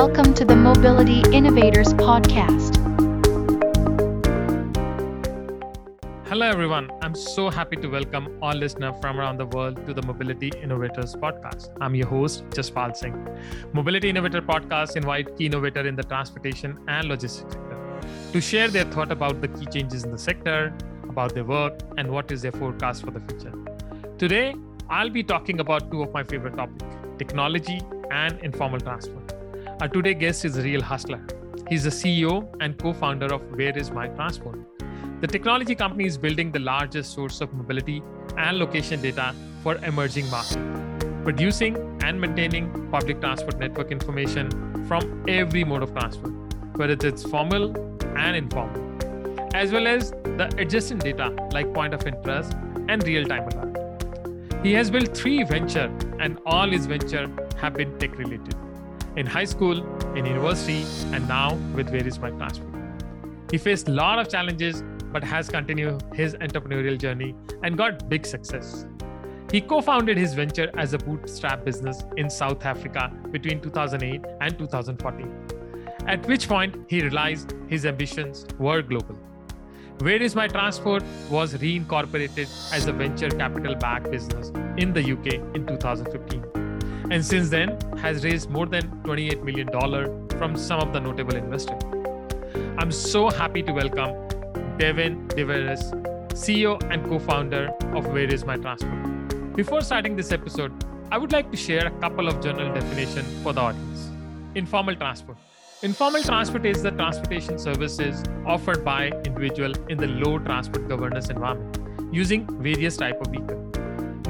welcome to the Mobility Innovators Podcast. Hello, everyone. I'm so happy to welcome all listeners from around the world to the Mobility Innovators Podcast. I'm your host, Jaspal Singh. Mobility Innovator Podcast invite key innovator in the transportation and logistics sector to share their thought about the key changes in the sector, about their work, and what is their forecast for the future. Today, I'll be talking about two of my favorite topics technology and informal transport. Our today guest is a real hustler. He's the CEO and co founder of Where Is My Transport the technology company is building the largest source of mobility and location data for emerging markets, producing and maintaining public transport network information from every mode of transport, whether it's formal and informal, as well as the adjacent data like point of interest and real-time alert. He has built three venture and all his venture have been tech related. In high school, in university, and now with Where Is My Transport. He faced a lot of challenges but has continued his entrepreneurial journey and got big success. He co founded his venture as a bootstrap business in South Africa between 2008 and 2014, at which point he realized his ambitions were global. Where is My Transport was reincorporated as a venture capital backed business in the UK in 2015, and since then has raised more than $28 million from some of the notable investors. I'm so happy to welcome Devin de Vries, CEO and co founder of Where Is My Transport. Before starting this episode, I would like to share a couple of general definitions for the audience. Informal transport. Informal transport is the transportation services offered by individual in the low transport governance environment using various type of vehicle.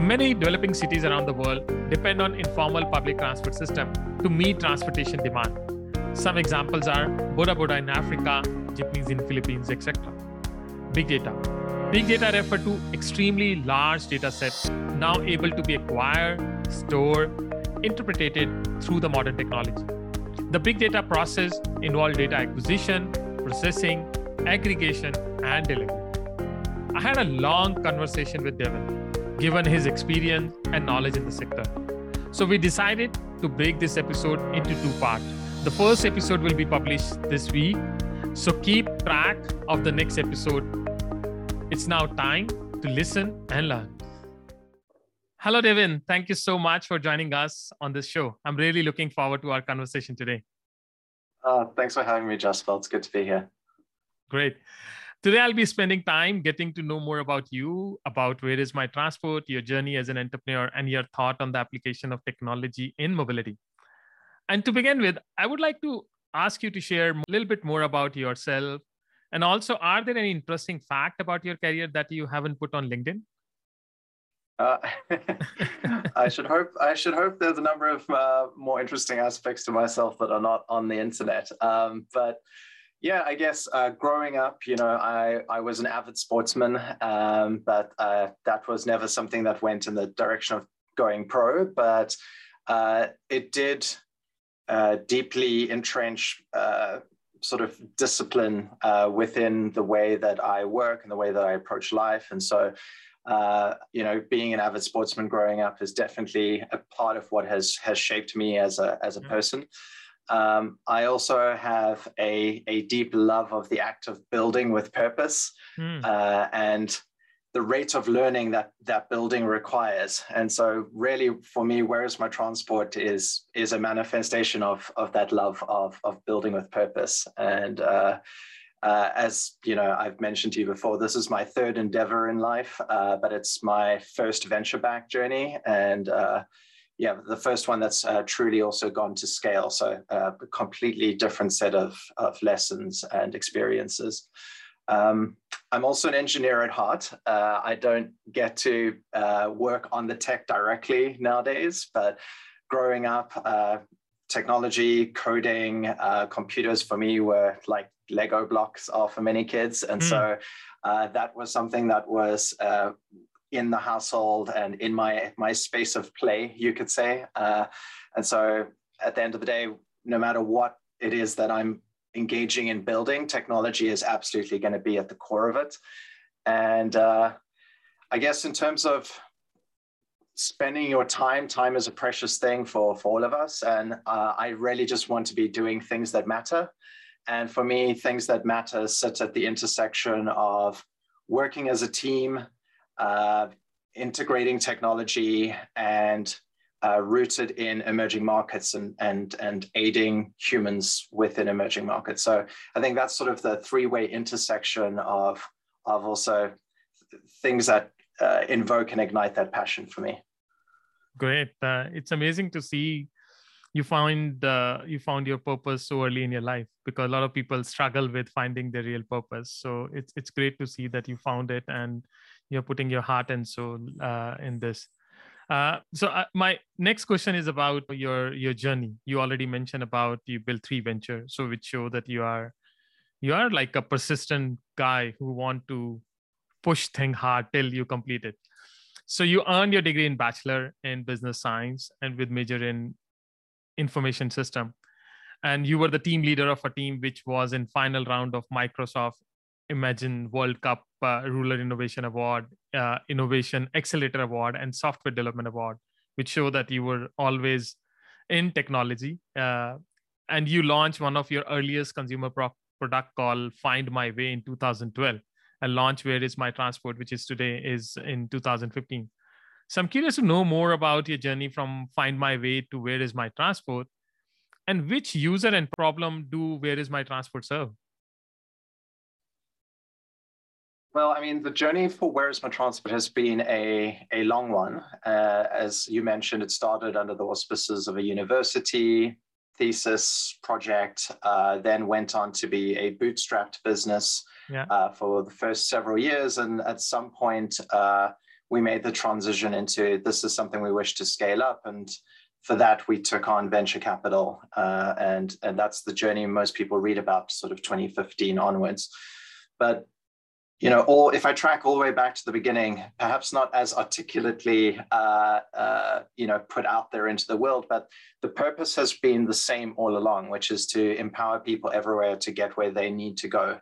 Many developing cities around the world depend on informal public transport system to meet transportation demand. Some examples are Boda Boda in Africa, jeepneys in Philippines, etc. Big data. Big data refer to extremely large data sets now able to be acquired, stored, interpreted through the modern technology. The big data process involved data acquisition, processing, aggregation, and delivery. I had a long conversation with Devin, given his experience and knowledge in the sector. So we decided to break this episode into two parts. The first episode will be published this week, so keep track of the next episode. It's now time to listen and learn. Hello, Devin. Thank you so much for joining us on this show. I'm really looking forward to our conversation today. Uh, thanks for having me, Jaspal. It's good to be here. Great. Today, I'll be spending time getting to know more about you, about where is my transport, your journey as an entrepreneur, and your thought on the application of technology in mobility. And to begin with, I would like to ask you to share a little bit more about yourself. And also, are there any interesting fact about your career that you haven't put on LinkedIn? Uh, I should hope. I should hope there's a number of uh, more interesting aspects to myself that are not on the internet. Um, but yeah, I guess uh, growing up, you know, I I was an avid sportsman, um, but uh, that was never something that went in the direction of going pro. But uh, it did uh, deeply entrenched uh, sort of discipline uh, within the way that I work and the way that I approach life. And so, uh, you know, being an avid sportsman growing up is definitely a part of what has has shaped me as a as a mm. person. Um, I also have a, a deep love of the act of building with purpose. Mm. Uh, and the rate of learning that that building requires and so really for me where is my transport is is a manifestation of of that love of of building with purpose and uh, uh, as you know i've mentioned to you before this is my third endeavor in life uh, but it's my first venture back journey and uh, yeah the first one that's uh, truly also gone to scale so uh, a completely different set of, of lessons and experiences um, I'm also an engineer at heart. Uh, I don't get to uh, work on the tech directly nowadays, but growing up, uh, technology, coding, uh, computers for me were like Lego blocks are for many kids. And mm. so uh, that was something that was uh, in the household and in my, my space of play, you could say. and so at the end of the day, no matter what it is that I'm engaging in building, technology is absolutely going to be at the core of it. And uh, I guess in terms of spending your time time is a precious thing for for all of us and uh, i really just want to be doing things that matter and for me things that matter sit at the intersection of working as a team uh, integrating technology and uh, rooted in emerging markets and, and, and aiding humans within emerging markets. So I think that's sort of the three-way intersection of, of also things that uh, invoke and ignite that passion for me. Great. Uh, it's amazing to see you found uh, you found your purpose so early in your life because a lot of people struggle with finding their real purpose. So it's it's great to see that you found it and you're putting your heart and soul uh, in this. Uh, so uh, my next question is about your your journey. You already mentioned about you built three venture, so which show that you are you are like a persistent guy who want to push thing hard till you complete it. So you earned your degree in bachelor in business science and with major in information system, and you were the team leader of a team which was in final round of Microsoft Imagine World Cup uh, Rural Innovation Award, uh, Innovation Accelerator Award, and Software Development Award, which show that you were always in technology. Uh, and you launched one of your earliest consumer pro- product called Find My Way in 2012. And launch Where Is My Transport, which is today, is in 2015. So I'm curious to know more about your journey from Find My Way to Where Is My Transport, and which user and problem do Where Is My Transport serve? Well, I mean, the journey for Where is My Transport has been a, a long one. Uh, as you mentioned, it started under the auspices of a university thesis project, uh, then went on to be a bootstrapped business yeah. uh, for the first several years. And at some point, uh, we made the transition into this is something we wish to scale up. And for that, we took on venture capital. Uh, and, and that's the journey most people read about, sort of 2015 onwards. But you know, or if I track all the way back to the beginning, perhaps not as articulately, uh, uh, you know, put out there into the world, but the purpose has been the same all along, which is to empower people everywhere to get where they need to go.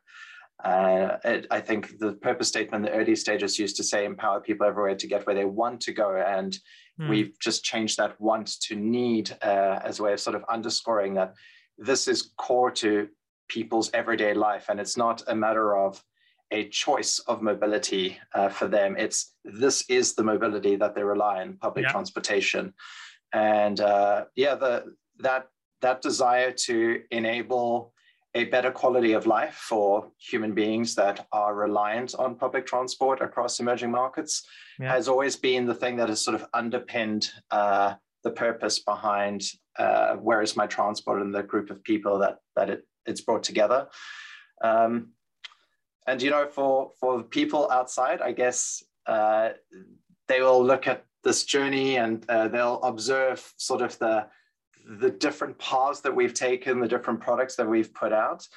Uh, it, I think the purpose statement in the early stages used to say empower people everywhere to get where they want to go. And mm. we've just changed that want to need uh, as a way of sort of underscoring that this is core to people's everyday life. And it's not a matter of a choice of mobility uh, for them. It's this is the mobility that they rely on, public yeah. transportation, and uh, yeah, the that that desire to enable a better quality of life for human beings that are reliant on public transport across emerging markets yeah. has always been the thing that has sort of underpinned uh, the purpose behind uh, where is my transport and the group of people that that it, it's brought together. Um, and you know, for for people outside, I guess uh, they will look at this journey and uh, they'll observe sort of the the different paths that we've taken, the different products that we've put out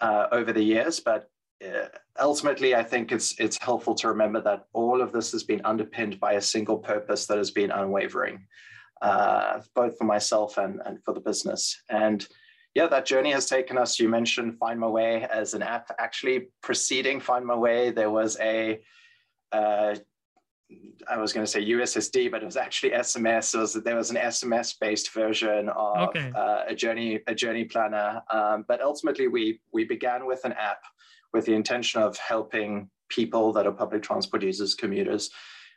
uh, over the years. But uh, ultimately, I think it's it's helpful to remember that all of this has been underpinned by a single purpose that has been unwavering, uh, both for myself and and for the business. And yeah, that journey has taken us. You mentioned Find My Way as an app. Actually, preceding Find My Way, there was a uh, I was going to say USSD, but it was actually SMS. Was, there was an SMS-based version of okay. uh, a journey a journey planner. Um, but ultimately, we we began with an app with the intention of helping people that are public transport users, commuters.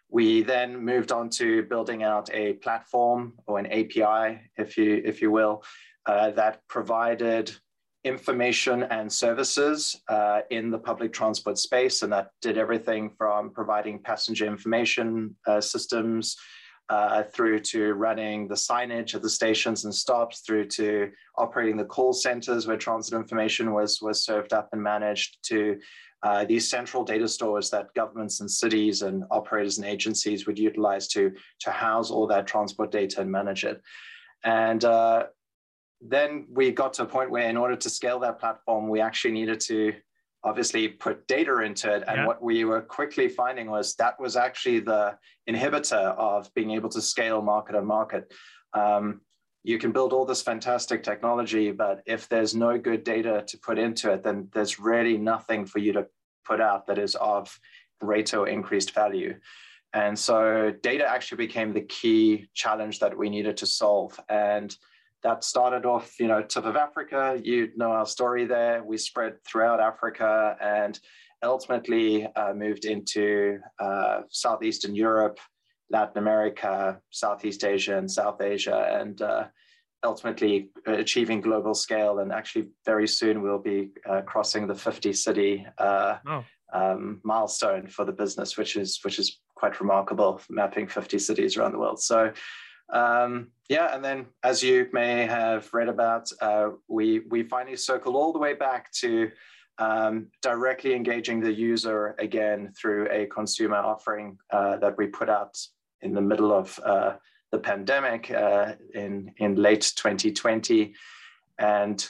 We then moved on to building out a platform or an API, if you if you will, uh, that provided information and services uh, in the public transport space. And that did everything from providing passenger information uh, systems uh, through to running the signage at the stations and stops, through to operating the call centers where transit information was, was served up and managed, to uh, these central data stores that governments and cities and operators and agencies would utilize to, to house all that transport data and manage it. And uh, then we got to a point where in order to scale that platform, we actually needed to obviously put data into it. And yeah. what we were quickly finding was that was actually the inhibitor of being able to scale market on market. Um, you can build all this fantastic technology, but if there's no good data to put into it, then there's really nothing for you to put out that is of greater increased value. and so data actually became the key challenge that we needed to solve. And that started off, you know, tip of Africa. You know our story there. We spread throughout Africa and ultimately uh, moved into uh, Southeastern Europe, Latin America, Southeast Asia, and South Asia, and uh, ultimately achieving global scale. And actually, very soon we'll be uh, crossing the 50 city uh, oh. um, milestone for the business, which is which is quite remarkable, mapping 50 cities around the world. So. Um, yeah, and then as you may have read about, uh, we we finally circled all the way back to um, directly engaging the user again through a consumer offering uh, that we put out in the middle of uh, the pandemic uh, in, in late 2020. And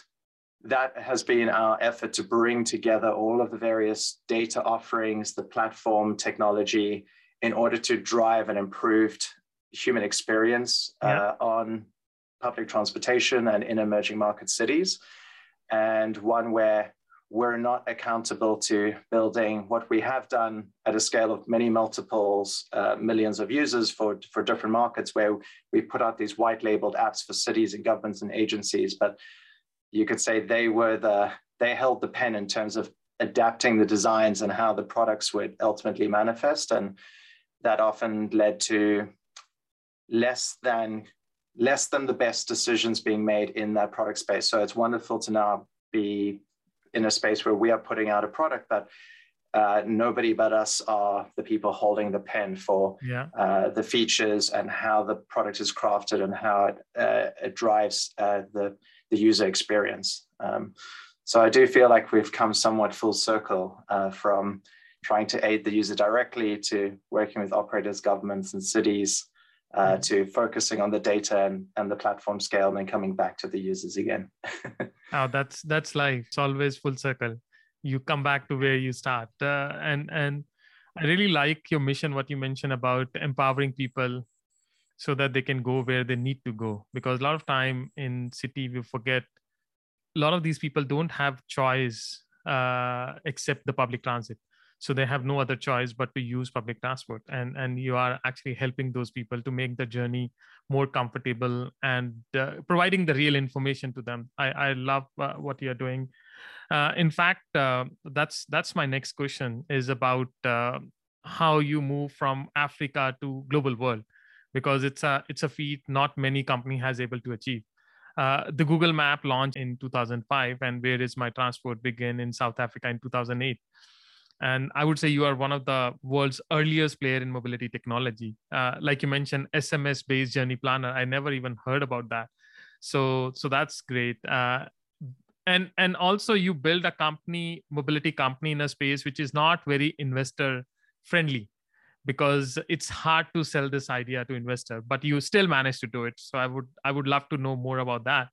that has been our effort to bring together all of the various data offerings, the platform technology, in order to drive an improved human experience yeah. uh, on public transportation and in emerging market cities. And one where we're not accountable to building what we have done at a scale of many multiples, uh, millions of users for, for different markets, where we put out these white labeled apps for cities and governments and agencies. But you could say they were the, they held the pen in terms of adapting the designs and how the products would ultimately manifest. And that often led to less than less than the best decisions being made in that product space. So it's wonderful to now be in a space where we are putting out a product that uh, nobody but us are the people holding the pen for yeah. uh, the features and how the product is crafted and how it, uh, it drives uh, the, the user experience. Um, so I do feel like we've come somewhat full circle uh, from trying to aid the user directly to working with operators, governments, and cities uh, to focusing on the data and, and the platform scale and then coming back to the users again. oh, that's that's life. It's always full circle. You come back to where you start. Uh, and and I really like your mission, what you mentioned about empowering people so that they can go where they need to go. Because a lot of time in city we forget a lot of these people don't have choice uh, except the public transit so they have no other choice but to use public transport. And and you are actually helping those people to make the journey more comfortable and uh, providing the real information to them. I i love uh, what you're doing. Uh, in fact uh, that's that's my next question is about uh, how you move from africa to global world because it's a it's a feat not many company has able to achieve. Uh, the Google Map launched in 2005, and Where is My Transport begin in South Africa in 2008 and i would say you are one of the world's earliest player in mobility technology. Uh, like you mentioned sms based journey planner. I never even heard about that. So so that's great. Uh, and and also you build a company mobility company in a space which is not very investor friendly because it's hard to sell this idea to investor but you still manage to do it. So i would i would love to know more about that.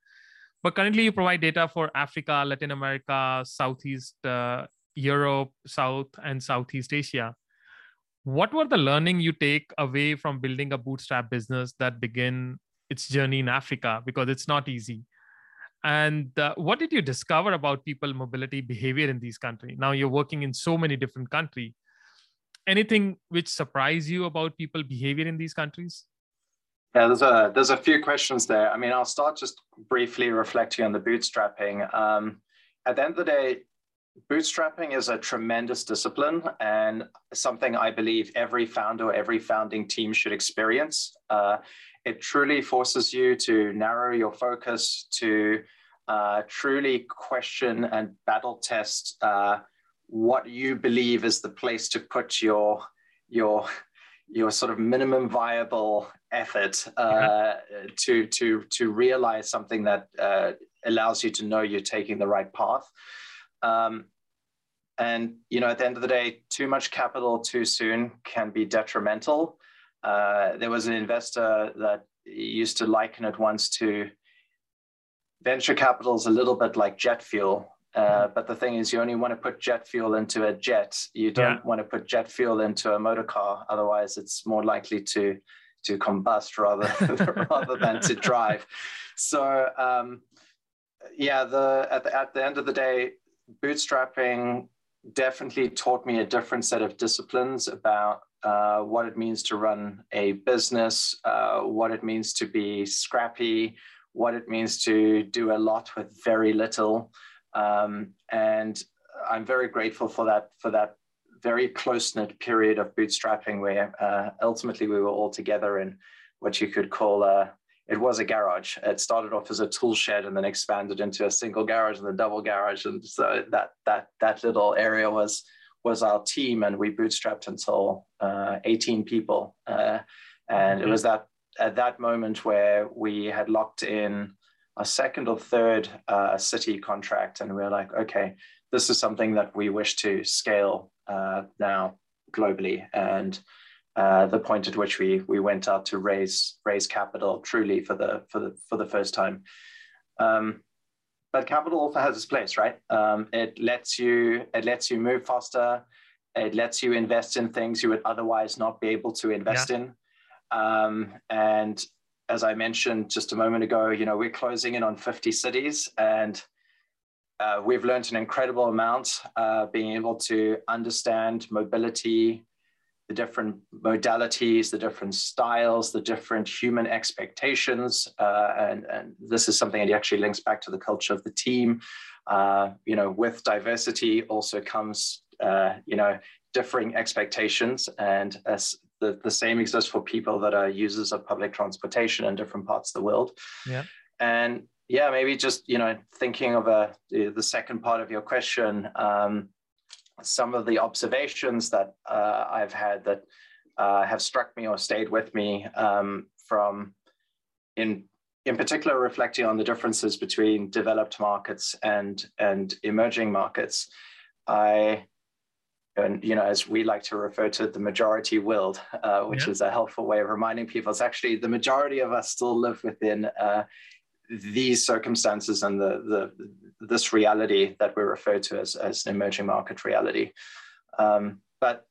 But currently you provide data for africa latin america southeast uh, Europe, South, and Southeast Asia. What were the learning you take away from building a bootstrap business that began its journey in Africa? Because it's not easy. And uh, what did you discover about people mobility behavior in these countries? Now you're working in so many different countries. Anything which surprised you about people behavior in these countries? Yeah, there's a there's a few questions there. I mean, I'll start just briefly reflecting on the bootstrapping. Um, at the end of the day, bootstrapping is a tremendous discipline and something I believe every founder, every founding team should experience. Uh, it truly forces you to narrow your focus, to uh, truly question and battle test uh, what you believe is the place to put your your your sort of minimum viable effort uh, to to to realize something that uh, allows you to know you're taking the right path. Um, and you know, at the end of the day, too much capital too soon can be detrimental. Uh, there was an investor that used to liken it once to venture capital is a little bit like jet fuel. Uh, mm-hmm. but the thing is, you only want to put jet fuel into a jet. You don't yeah. want to put jet fuel into a motor car. Otherwise, it's more likely to to combust rather rather than to drive. So um, yeah, the at the at the end of the day, bootstrapping definitely taught me a different set of disciplines about uh, what it means to run a business, uh, what it means to be scrappy, what it means to do a lot with very little. Um, and I'm very grateful for that for that very close knit period of bootstrapping where uh, ultimately we were all together in what you could call a it was a garage. It started off as a tool shed and then expanded into a single garage and a double garage. And so that that that little area was was our team, and we bootstrapped until uh, 18 people. Uh, and it was that at that moment where we had locked in a second or third uh, city contract, and we are like, okay, this is something that we wish to scale uh, now globally. And uh, the point at which we we went out to raise raise capital truly for the for the for the first time. Um, but capital also has its place, right? Um, it lets you it lets you move faster. It lets you invest in things you would otherwise not be able to invest yeah. in. Um, and as I mentioned just a moment ago, you know we're closing in on 50 cities, and uh, we've learned an incredible amount uh, being able to understand mobility, the different modalities, the different styles, the different human expectations. Uh, and, and this is something that actually links back to the culture of the team. Uh, you know, with diversity also comes, uh, you know, differing expectations. And as the, the same exists for people that are users of public transportation in different parts of the world. Yeah. And yeah, maybe just, you know, thinking of a, the second part of your question, um, some of the observations that uh, I've had that uh, have struck me or stayed with me um, from, in in particular, reflecting on the differences between developed markets and and emerging markets. I and you know, as we like to refer to the majority world, uh, which yeah. is a helpful way of reminding people, it's actually the majority of us still live within uh, these circumstances and the, the this reality that we refer to as, as an emerging market reality. Um, but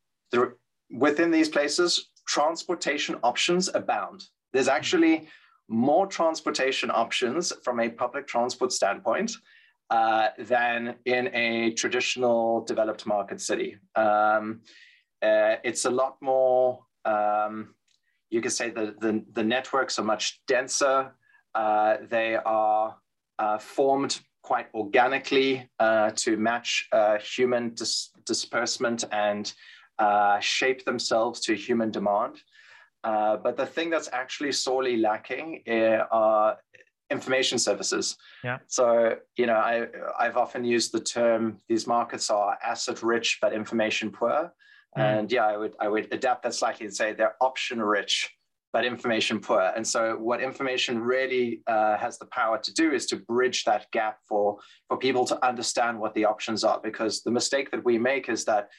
within these places, transportation options abound. There's actually more transportation options from a public transport standpoint uh, than in a traditional developed market city. Um, uh, it's a lot more, um, you could say the, the, the networks are much denser. Uh, they are uh, formed quite organically uh, to match uh, human dis disbursement and uh, shape themselves to human demand. Uh, but the thing that's actually sorely lacking are information services. Yeah. So, you know, I, I've often used the term, these markets are asset rich, but information poor. Mm. And yeah, I would, I would adapt that slightly and say they're option rich, but information poor. And so, what information really uh, has the power to do is to bridge that gap for for people to understand what the options are. Because the mistake that we make is that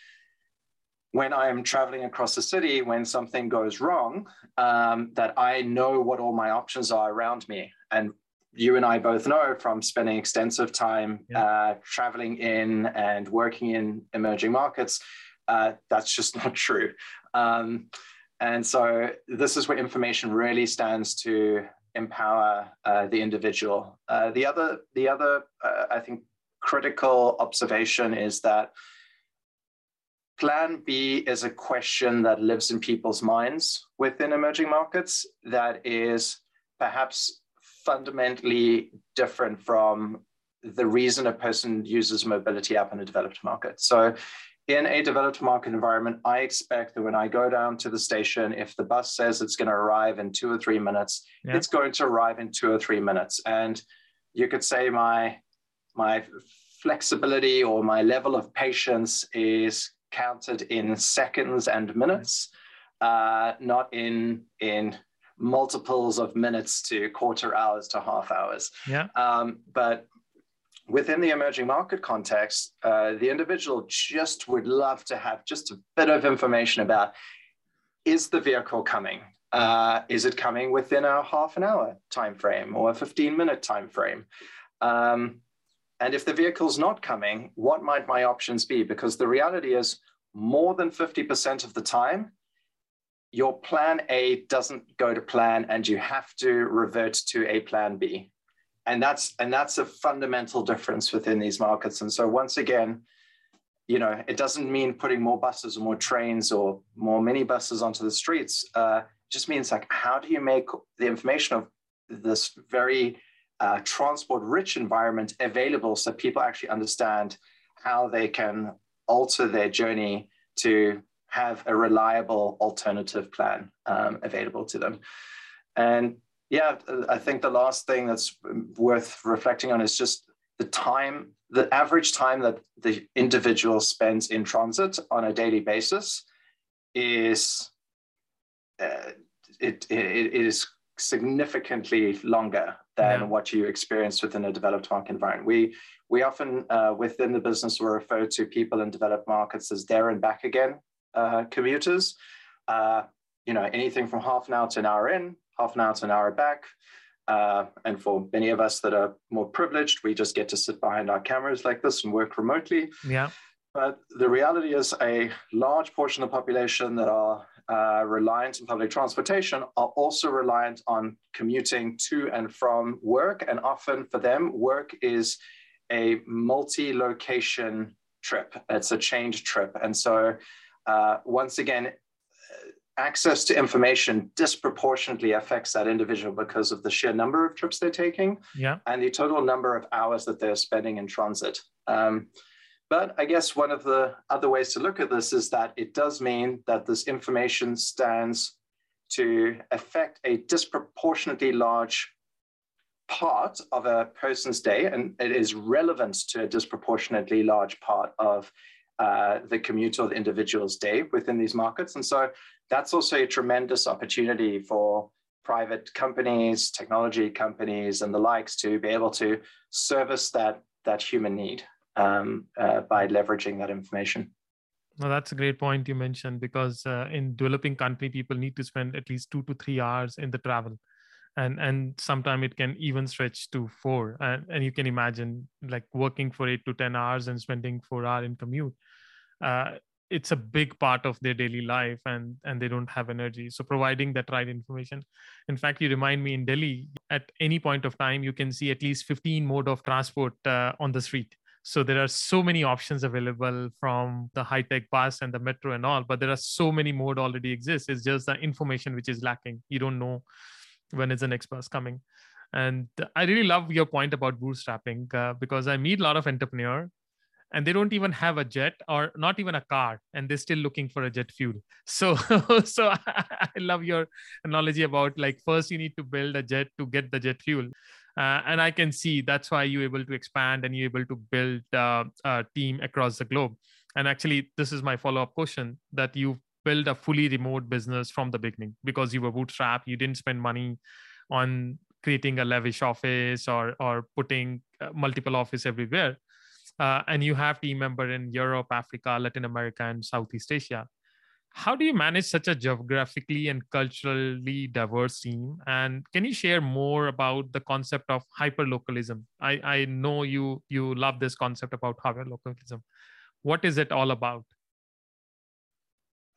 when I am traveling across the city, when something goes wrong, um, that I know what all my options are around me. And you and I both know from spending extensive time yeah. uh, traveling in and working in emerging markets, uh, that's just not true. Um, and so this is where information really stands to empower uh, the individual. Uh, the other, the other, uh, I think, critical observation is that Plan B is a question that lives in people's minds within emerging markets that is perhaps fundamentally different from the reason a person uses mobility app in a developed market. So in a developed market environment, I expect that when I go down to the station, if the bus says it's going to arrive in two or three minutes, yeah. it's going to arrive in two or three minutes. And you could say my my flexibility or my level of patience is counted in seconds and minutes, uh, not in in multiples of minutes to quarter hours to half hours. Yeah. Um, but within the emerging market context, uh, the individual just would love to have just a bit of information about is the vehicle coming? Uh, is it coming within a half an hour time frame or a 15 minute time frame? Um, and if the vehicle's not coming, what might my options be? Because the reality is more than 50% of the time, your plan A doesn't go to plan and you have to revert to a plan B and that's and that's a fundamental difference within these markets and so once again you know, it doesn't mean putting more buses or more trains or more minibuses onto the streets. Uh, just means like, how do you make the information of this very uh, transport rich environment available so people actually understand how they can alter their journey to have a reliable alternative plan um, available to them. And yeah, I think the last thing that's worth reflecting on is just the time, the average time that the individual spends in transit on a daily basis is uh, it, it, it is significantly longer than yeah. what you experience within a developed market environment. We we often uh, within the business we refer to people in developed markets as there and back again uh, commuters. Uh, you know, anything from half an hour to an hour in, half an hour to an hour back. Uh, and for many of us that are more privileged, we just get to sit behind our cameras like this and work remotely. Yeah. But the reality is, a large portion of the population that are uh, reliant on public transportation are also reliant on commuting to and from work. And often for them, work is a multi location trip, it's a change trip. And so uh, once again, access to information disproportionately affects that individual because of the sheer number of trips they're taking yeah. and the total number of hours that they're spending in transit. Um, but I guess one of the other ways to look at this is that it does mean that this information stands to affect a disproportionately large part of a person's day, and it is relevant to a disproportionately large part of uh, the commuter or the individual's day within these markets. And so that's also a tremendous opportunity for private companies, technology companies, and the likes to be able to service that, that human need um, uh, by leveraging that information. No, that's a great point you mentioned because uh, in developing country, people need to spend at least two to three hours in the travel. And and sometimes it can even stretch to four. And, and you can imagine like working for eight to ten hours and spending four hours in commute. Uh, it's a big part of their daily life and and they don't have energy. So providing that right information. In fact you remind me in delhi at any point of time you can see at least 15 mode of transport uh, on the street. So there are so many options available from the high tech bus and the metro and all but there are so many mode already exists. It's just the information which is lacking. You don't know when is the next bus coming. And i really love your point about bootstrapping uh, because i meet a lot of entrepreneur and they don't even have a jet or not even a car and they're still looking for a jet fuel. So so i love your analogy about like first you need to build a jet to get the jet fuel. Uh, and i can see that's why you're able to expand and you're able to build uh, a team across the globe. And actually this is my follow-up question that you build a fully remote business from the beginning because you were bootstrapped you didn't spend money on creating a lavish office or or putting uh, multiple office everywhere uh, and you have team member in europe africa latin america and southeast asia. How do you manage such a geographically and culturally diverse team? And can you share more about the concept of hyperlocalism? I i know you you love this concept about hyperlocalism. What is it all about?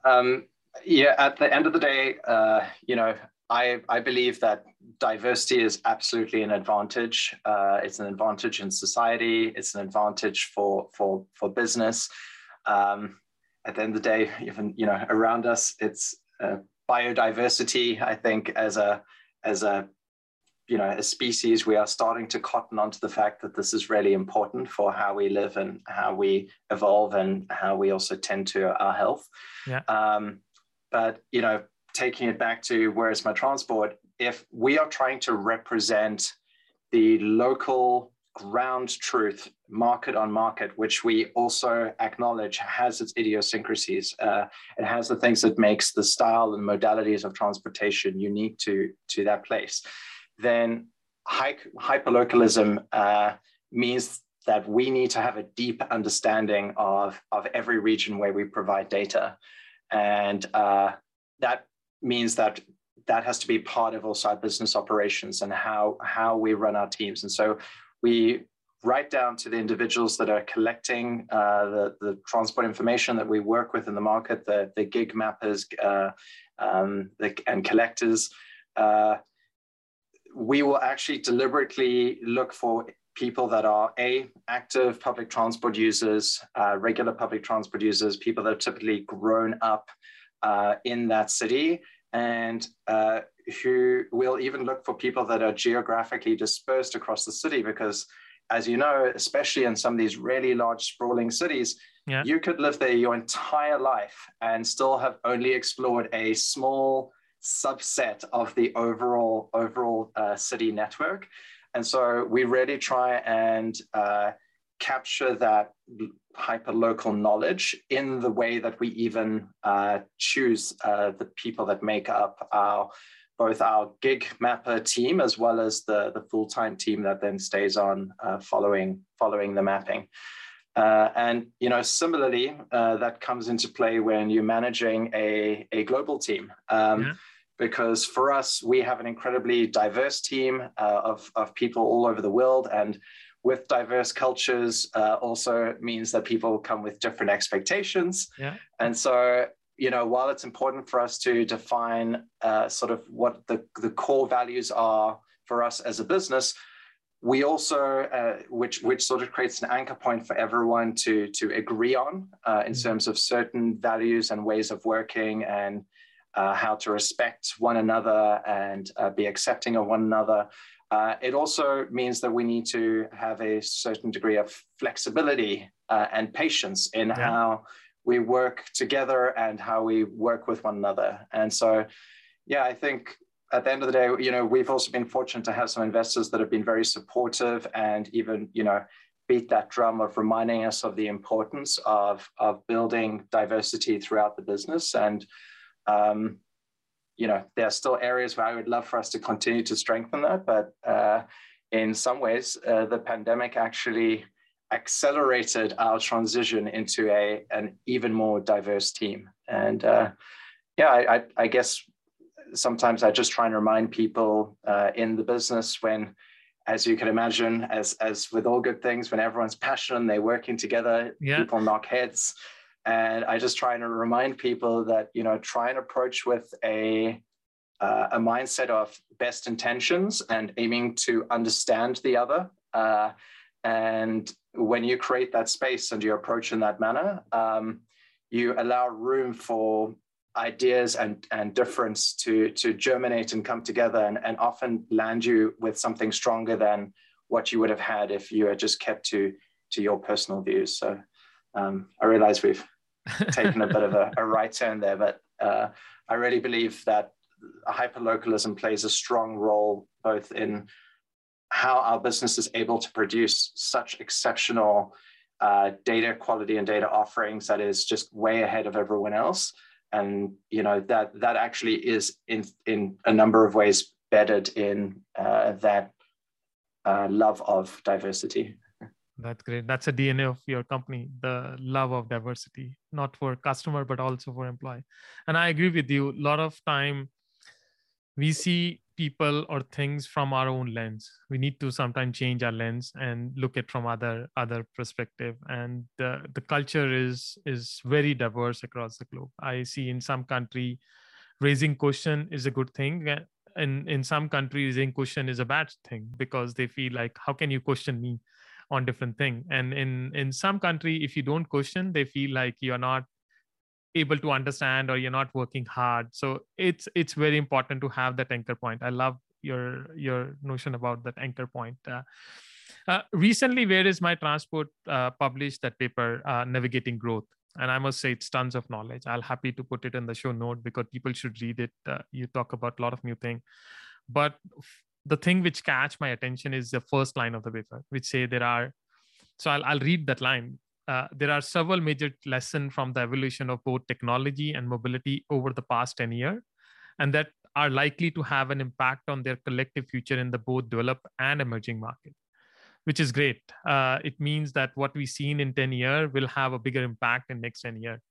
Um, yeah, at the end of the day, uh, you know, I, I believe that diversity is absolutely an advantage. Uh, it's an advantage in society. It's an advantage for for for business. Um, at the end of the day, even you know around us, it's uh, biodiversity. I think as a as a you know, as species, we are starting to cotton onto the fact that this is really important for how we live and how we evolve and how we also tend to our health. Yeah. Um, but you know, taking it back to where is my transport? If we are trying to represent the local ground truth, market on market, which we also acknowledge has its idiosyncrasies. Uh, it has the things that makes the style and modalities of transportation unique to to that place then hyperlocalism uh, means that we need to have a deep understanding of, of every region where we provide data. And uh, that means that that has to be part of also our business operations and how, how we run our teams. And so we right down to the individuals that are collecting uh, the, the transport information that we work with in the market, the, the gig mappers uh, um, the, and collectors, uh, we will actually deliberately look for people that are a active public transport users, uh, regular public transport users, people that have typically grown up uh, in that city, and uh, who will even look for people that are geographically dispersed across the city because as you know, especially in some of these really large sprawling cities, yeah. you could live there your entire life and still have only explored a small subset of the overall overall uh, city network. And so we really try and uh, capture that hyper local knowledge in the way that we even uh, choose uh, the people that make up our both our gig mapper team as well as the, the full-time team that then stays on uh, following following the mapping. Uh, and you know, similarly, uh, that comes into play when you're managing a, a global team. Um, yeah. Because for us, we have an incredibly diverse team uh, of, of people all over the world. And with diverse cultures uh, also means that people come with different expectations. Yeah. And so you know, while it's important for us to define uh, sort of what the, the core values are for us as a business, we also, uh, which which sort of creates an anchor point for everyone to to agree on uh, in mm-hmm. terms of certain values and ways of working and uh, how to respect one another and uh, be accepting of one another. Uh, it also means that we need to have a certain degree of flexibility and patience in yeah. how we work together and how we work with one another. And so, yeah, I think at the end of the day, you know, we've also been fortunate to have some investors that have been very supportive and even, you know, beat that drum of reminding us of the importance of, of building diversity throughout the business. And, um, you know, there are still areas where I would love for us to continue to strengthen that. But uh, in some ways, uh, the pandemic actually accelerated our transition into a an even more diverse team. And uh, yeah, I, I, guess sometimes I just try and remind people uh, in the business when, as you can imagine, as as with all good things, when everyone's passionate and they're working together, yeah. people knock heads. And I just try and remind people that you know try and approach with a uh, a mindset of best intentions and aiming to understand the other. Uh, and when you create that space and you approach in that manner, um, you allow room for ideas and, and difference to, to germinate and come together and, and often land you with something stronger than what you would have had if you had just kept to, to your personal views. So um, I realize we've taken a bit of a, a, right turn there, but uh, I really believe that hyperlocalism plays a strong role both in how our business is able to produce such exceptional uh, data quality and data offerings that is just way ahead of everyone else. And you know that that actually is in in a number of ways bedded in uh, that uh, love of diversity that's great. That's a dna of your company the love of diversity not for customer but also for employee. And i agree with you. A lot of time we see people or things from our own lens. We need to sometimes change our lens and look at from other other perspective. And the, the culture is is very diverse across the globe. I see in some country raising question is a good thing in in some countries raising question is a bad thing because they feel like how can you question me on different thing. And in in some country if you don't question they feel like you're not able to understand or you're not working hard. So it's it's very important to have that anchor point. I love your your notion about that anchor point. Uh, uh, recently where is my transport uh, published that paper uh, navigating growth? And i must say it's tons of knowledge. I'll happy to put it in the show note because people should read it. Uh, you talk about a lot of new thing. But the thing which catch my attention is the first line of the paper which say there are so i'll, I'll read that line uh, there are several major lessons from the evolution of both technology and mobility over the past 10 years, and that are likely to have an impact on their collective future in the both developed and emerging market, which is great. Uh, it means that what we've seen in 10 years will have a bigger impact in next 10 years.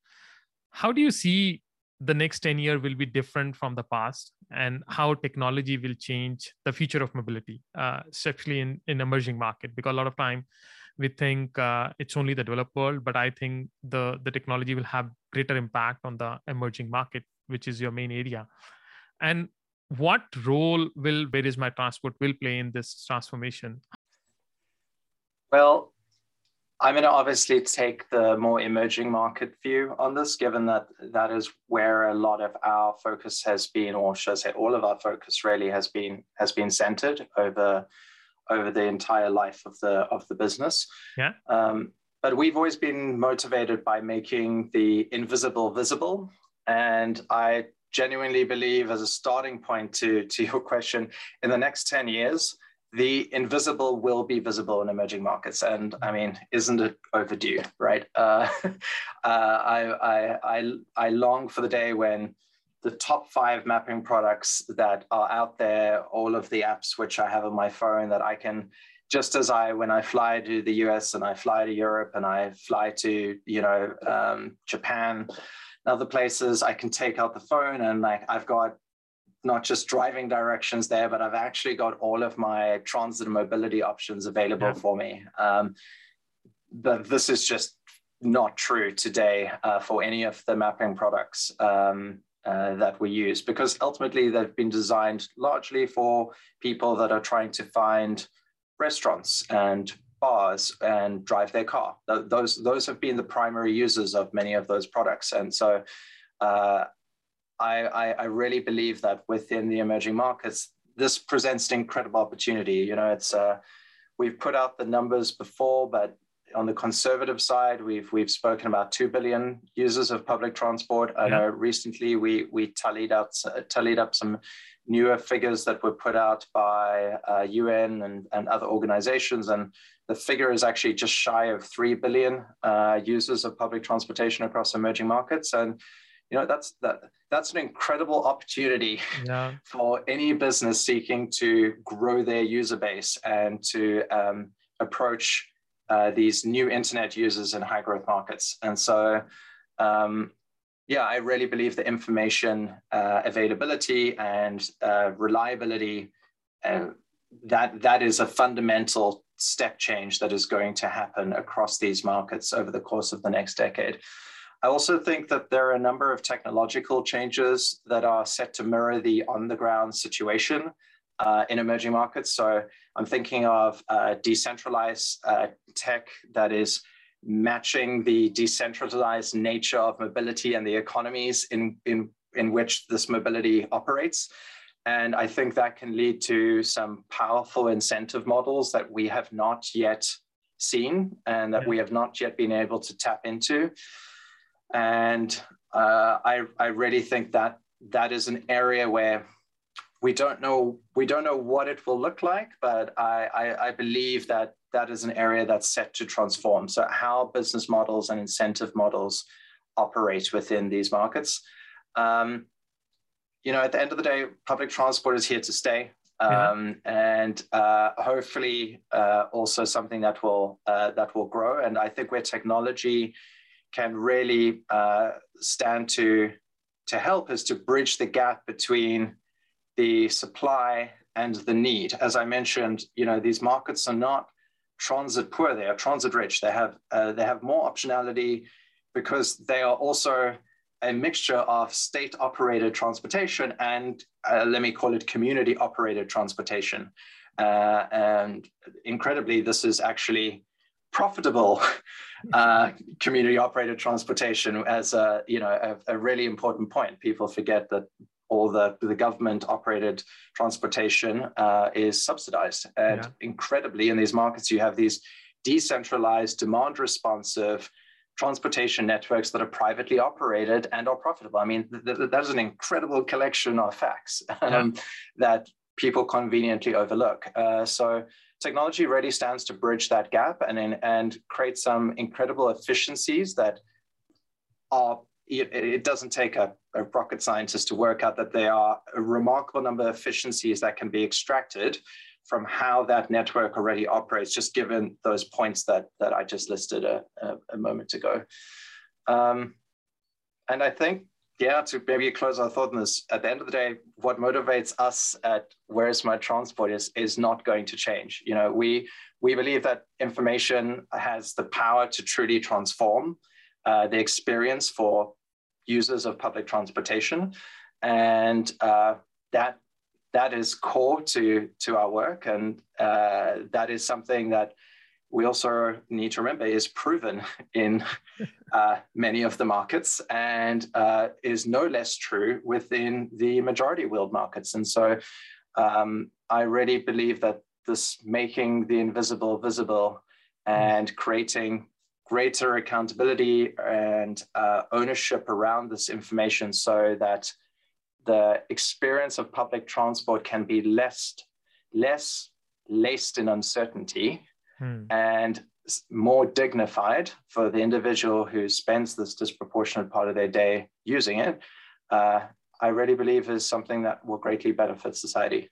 How do you see the next 10 year will be different from the past and how technology will change the future of mobility, uh, especially in, in emerging market? Because a lot of time we think uh, it's only the developed world, but I think the the technology will have greater impact on the emerging market, which is your main area. And what role will where is my transport will play in this transformation? Well, I'm going to obviously take the more emerging market view on this, given that that is where a lot of our focus has been, or should I say, all of our focus really has been has been centered over over the entire life of the of the business. Yeah. Um, but we've always been motivated by making the invisible visible, and I genuinely believe, as a starting point to to your question, in the next ten years the invisible will be visible in emerging markets. And I mean, isn't it overdue, right? Uh, uh, I, I, I, I long for the day when the top five mapping products that are out there, all of the apps which I have on my phone that I can, just as I, when I fly to the US and I fly to Europe and I fly to, you know, um, Japan, other places, I can take out the phone and like I've got not just driving directions there, but I've actually got all of my transit and mobility options available yeah. for me. Um, but this is just not true today uh, for any of the mapping products um, uh, that we use because ultimately they've been designed largely for people that are trying to find restaurants and bars and drive their car. Those, those have been the primary users of many of those products. And so uh, I, I, I really believe that within the emerging markets, this presents an incredible opportunity. You know, it's uh, we've put out the numbers before, but on the conservative side, we've we've spoken about two billion users of public transport. I know recently we we tallied out tallied up some newer figures that were put out by uh, UN and, and other organizations, and the figure is actually just shy of three billion uh, users of public transportation across emerging markets. And you know that's that that's an incredible opportunity yeah. for any business seeking to grow their user base and to um, approach uh, these new internet users in high growth markets and so um, yeah i really believe the information uh, availability and uh, reliability uh, that that is a fundamental step change that is going to happen across these markets over the course of the next decade I also think that there are a number of technological changes that are set to mirror the on the ground situation uh, in emerging markets. So I'm thinking of uh, decentralized uh, tech that is matching the decentralized nature of mobility and the economies in, in, in which this mobility operates. And I think that can lead to some powerful incentive models that we have not yet seen and that yeah. we have not yet been able to tap into. And uh, I, I really think that that is an area where we don't know we don't know what it will look like, but I, I, I believe that that is an area that's set to transform. So how business models and incentive models operate within these markets. Um, you know, at the end of the day, public transport is here to stay. Um, and uh, hopefully uh, also something that will uh, that will grow. And I think where technology can really uh, stand to to help is to bridge the gap between the supply and the need. As I mentioned, you know these markets are not transit poor; they are transit rich. They have uh, they have more optionality because they are also a mixture of state operated transportation and uh, let me call it community operated transportation. Uh, and incredibly, this is actually profitable uh, community operated transportation as a you know a, a, really important point. People forget that all the the government operated transportation uh, is subsidized, and yeah. incredibly in these markets you have these decentralized, demand responsive transportation networks that are privately operated and are profitable. I mean, th- th- that is an incredible collection of facts um, yeah. that people conveniently overlook. Uh, so technology really stands to bridge that gap and, and create some incredible efficiencies that are it, doesn't take a, a, rocket scientist to work out that there are a remarkable number of efficiencies that can be extracted from how that network already operates, just given those points that, that I just listed a, a, a moment ago. Um, and I think yeah, to maybe close our thought on this, at the end of the day, what motivates us at Where's My Transport is, is not going to change. You know, we, we believe that information has the power to truly transform uh, the experience for users of public transportation. And uh, that, that is core to, to our work. And uh, that is something that we also need to remember is proven in uh, many of the markets and uh, is no less true within the majority world markets. And so um, I really believe that this making the invisible visible and creating greater accountability and uh, ownership around this information so that the experience of public transport can be less less laced in uncertainty hmm. and more dignified for the individual who spends this disproportionate part of their day using it, uh, I really believe is something that will greatly benefit society.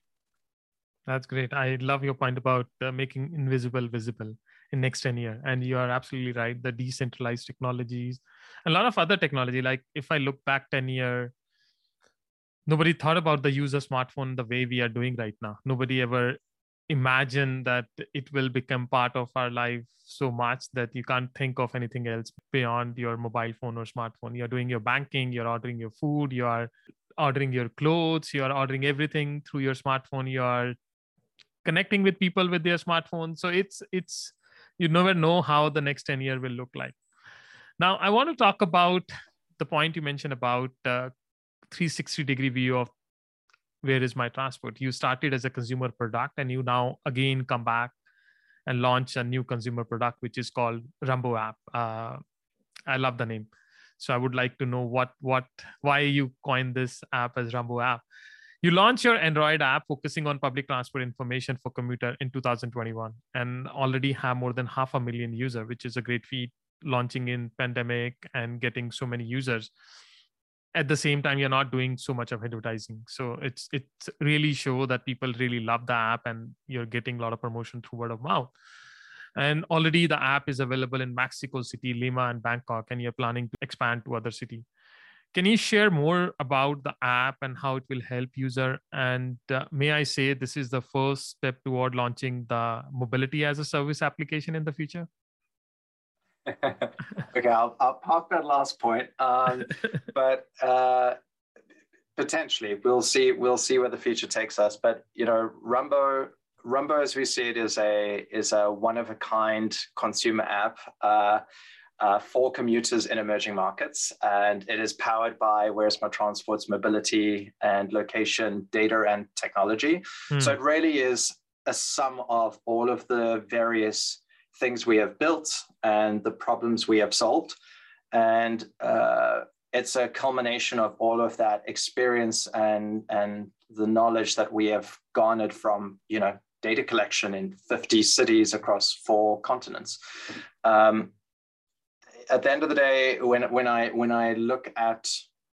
That's great. I love your point about uh, making invisible visible in next 10 year. And you are absolutely right. The decentralized technologies, a lot of other technology, like if I look back 10 year, nobody thought about the user smartphone the way we are doing right now. Nobody ever imagine that it will become part of our life so much that you can't think of anything else beyond your mobile phone or smartphone. You're doing your banking you're ordering your food you are ordering your clothes you are ordering everything through your smartphone. You are connecting with people with their smartphone so it's it's you never know how the next 10 year will look like. Now i want to talk about the point you mentioned about uh, 360 degree view of where is my transport? You started as a consumer product and you now again come back and launch a new consumer product which is called rumbo app. Uh, i love the name. So i would like to know what what why you coined this app as rumbo app. You launched your android app focusing on public transport information for commuter in 2021 and already have more than half a million user which is a great feat launching in pandemic and getting so many users at the same time you're not doing so much of advertising. So it's it's really show that people really love the app and you're getting a lot of promotion through word of mouth. And already the app is available in mexico city lima and bangkok and you're planning to expand to other city. Can you share more about the app and how it will help user? And uh, may i say this is the first step toward launching the mobility as a service application in the future okay, I'll, I'll park that last point. Um, but uh, potentially, we'll see. We'll see where the future takes us. But you know, Rumbo, Rumbo, as we see it, is a is a one of a kind consumer app. Uh, uh, for commuters in emerging markets, and it is powered by Where's My Transport's mobility and location data and technology. Mm. So it really is a sum of all of the various things we have built and the problems we have solved. And uh, it's a culmination of all of that experience and, and the knowledge that we have garnered from, you know, data collection in 50 cities across four continents. Um, at the end of the day, when, when, I, when I look at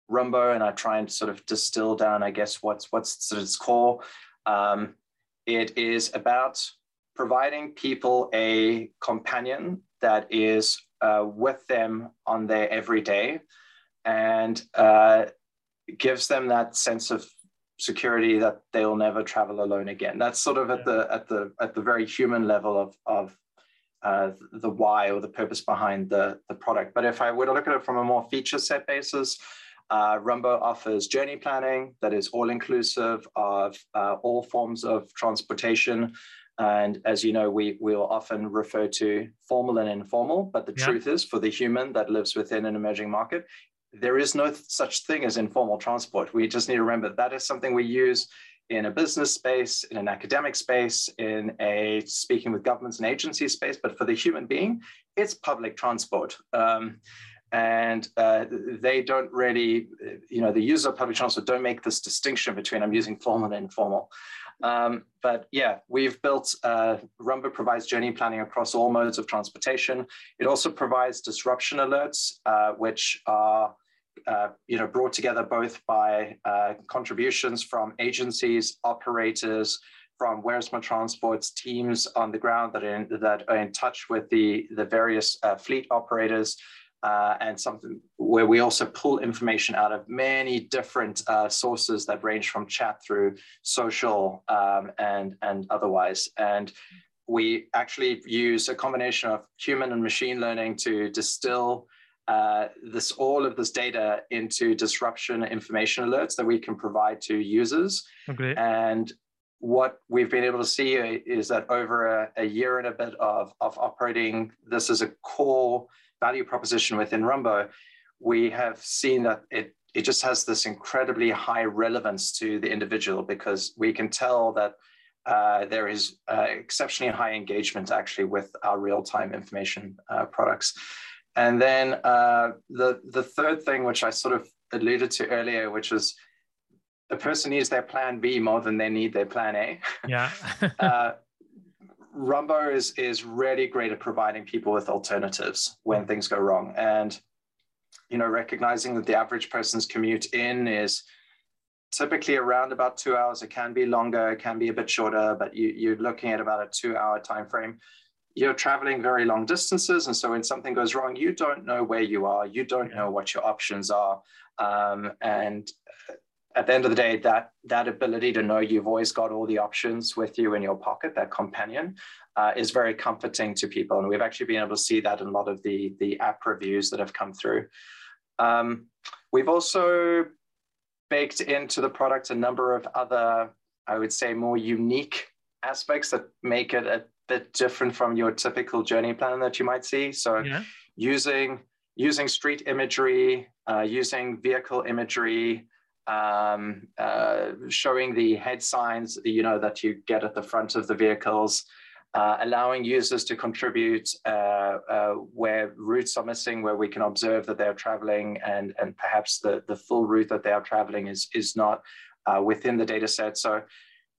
Rumbo and I try and sort of distill down, I guess, what's, what's of its core, um, it is about providing people a companion that is uh, with them on their everyday and uh, gives them that sense of security that they'll never travel alone again. That's sort of at the at the at the very human level of of uh, the why or the purpose behind the the product. But if I were to look at it from a more feature set basis, uh, Rumbo offers journey planning that is all inclusive of uh, all forms of transportation. And as you know, we will often refer to formal and informal, but the yeah. truth is for the human that lives within an emerging market, there is no such thing as informal transport. We just need to remember that is something we use in a business space, in an academic space, in a speaking with governments and agencies space, but for the human being, it's public transport. Um, and uh, they don't really, you know, the user of public transport don't make this distinction between I'm using formal and informal. Um, but yeah, we've built, uh, Rumbo provides journey planning across all modes of transportation. It also provides disruption alerts, uh, which are uh, you know, brought together both by uh, contributions from agencies, operators, from Where's My Transport's teams on the ground that are in, that are in touch with the, the various uh, fleet operators, uh, and something where we also pull information out of many different uh, sources that range from chat through social um, and, and otherwise. And we actually use a combination of human and machine learning to distill uh, this all of this data into disruption information alerts that we can provide to users. Okay. And what we've been able to see is that over a, a, year and a bit of, of operating this as a core value proposition within Rumbo, we have seen that it, it just has this incredibly high relevance to the individual because we can tell that uh, there is uh, exceptionally high engagement actually with our real-time information uh, products. And then uh, the, the third thing, which I sort of alluded to earlier, which is the person needs their plan B more than they need their plan A. Yeah. Rumbo is is really great at providing people with alternatives when things go wrong, and you know recognizing that the average person's commute in is typically around about two hours. It can be longer, it can be a bit shorter, but you, you're looking at about a two-hour time frame. You're traveling very long distances, and so when something goes wrong, you don't know where you are, you don't know what your options are, um, and at the end of the day, that that ability to know you've always got all the options with you in your pocket, that companion, uh, is very comforting to people. And we've actually been able to see that in a lot of the the app reviews that have come through. Um, we've also baked into the product a number of other, I would say, more unique aspects that make it a bit different from your typical journey plan that you might see. So, yeah. using using street imagery, uh, using vehicle imagery um, uh, showing the head signs you know that you get at the front of the vehicles, uh, allowing users to contribute uh, uh where routes are missing, where we can observe that they're traveling, and and perhaps the the full route that they are traveling is is not uh, within the data set. So,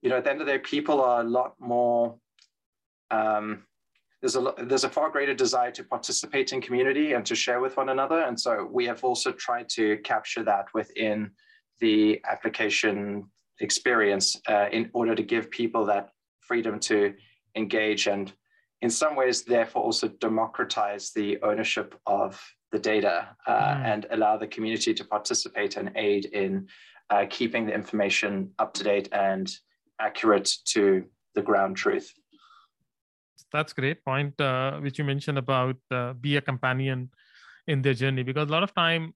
you know, at the end of the day, people are a lot more. Um, there's a, there's a far greater desire to participate in community and to share with one another. And so we have also tried to capture that within the application experience uh, in order to give people that freedom to engage and in some ways therefore also democratize the ownership of the data uh, mm. and allow the community to participate and aid in uh, keeping the information up to date and accurate to the ground truth that's a great point uh, which you mentioned about uh, be a companion in their journey because a lot of time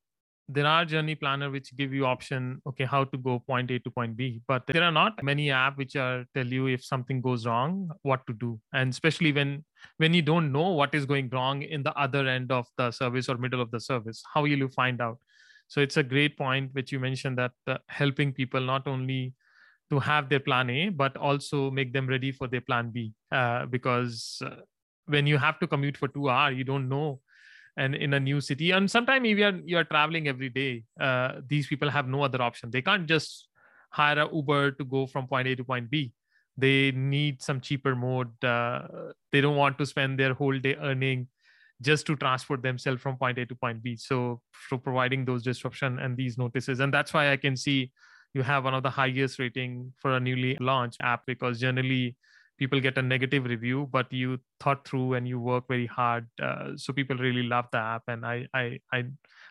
there are journey planner which give you option okay how to go point a to point b but there are not many app which are tell you if something goes wrong what to do. And especially when when you don't know what is going wrong in the other end of the service or middle of the service how will you find out? So it's a great point which you mentioned that uh, helping people not only to have their plan a but also make them ready for their plan b uh, because uh, when you have to commute for two hours you don't know and in a new city. And sometimes if you're you're traveling every day uh, these people have no other option. They can't just hire a uber to go from point a to point b. They need some cheaper mode. Uh, they don't want to spend their whole day earning just to transport themselves from point a to point b. So for providing those disruption and these notices. And that's why i can see you have one of the highest rating for a newly launched app because generally people get a negative review but you thought through and you work very hard uh, so people really love the app. And I, I i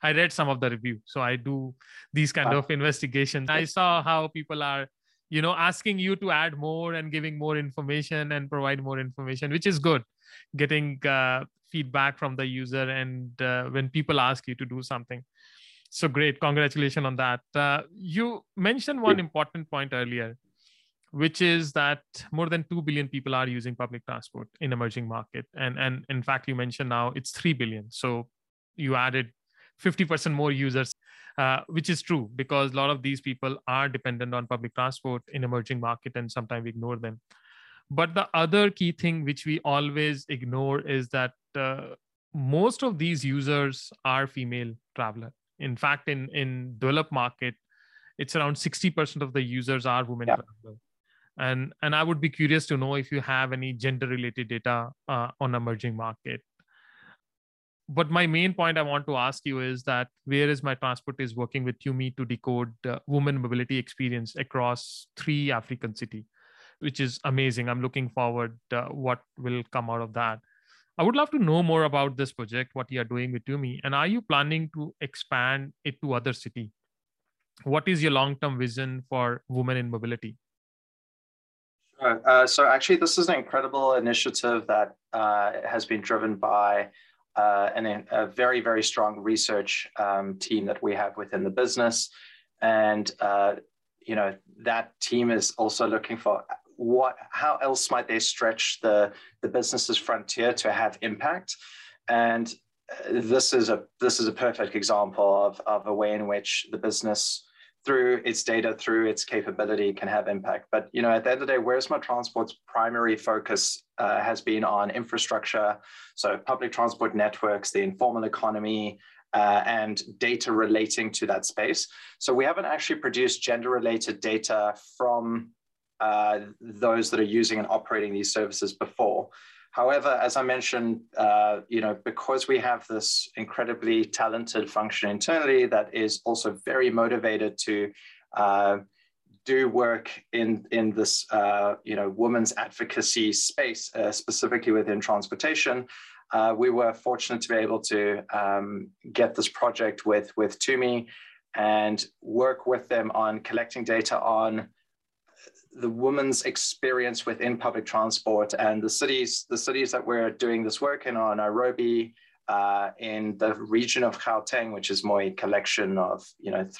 i read some of the review. So i do these kind of investigations. I saw how people are you know asking you to add more and giving more information and provide more information which is good. Getting uh, feedback from the user and uh, when people ask you to do something. So great. Congratulations on that. Uh, you mentioned one important point earlier which is that more than 2 billion people are using public transport in emerging market. And and in fact you mentioned now it's 3 billion. So you added 50% more users uh, which is true because a lot of these people are dependent on public transport in emerging market and sometimes we ignore them. But the other key thing which we always ignore is that uh, most of these users are female traveler. In fact in in developed market it's around 60% of the users are women yeah. traveler and and i would be curious to know if you have any gender related data uh, on emerging market. But my main point i want to ask you is that where is my transport is working with Tumi to decode uh, women mobility experience across three african city which is amazing. I'm looking forward uh, what will come out of that. I would love to know more about this project what you are doing with Tumi and are you planning to expand it to other city? What is your long term vision for women in mobility uh, so actually, this is an incredible initiative that uh, has been driven by uh, an, a very, very strong research um, team that we have within the business. And, uh, you know, that team is also looking for what how else might they stretch the the business's frontier to have impact and uh, this is a this is a perfect example of, of a way in which the business through its data through its capability can have impact but you know at the end of the day where's my transport's primary focus uh, has been on infrastructure so public transport networks the informal economy uh, and data relating to that space. So we haven't actually produced gender related data from uh, those that are using and operating these services before. However, as I mentioned, uh, you know, because we have this incredibly talented function internally that is also very motivated to uh, do work in in this uh, you know women's advocacy space, uh, specifically within transportation, uh, we were fortunate to be able to um, get this project with, with TUMI and work with them on collecting data on the woman's experience within public transport and the cities, the cities that we're doing this work in are Nairobi, uh, in the region of Gauteng, which is a collection of, you know, th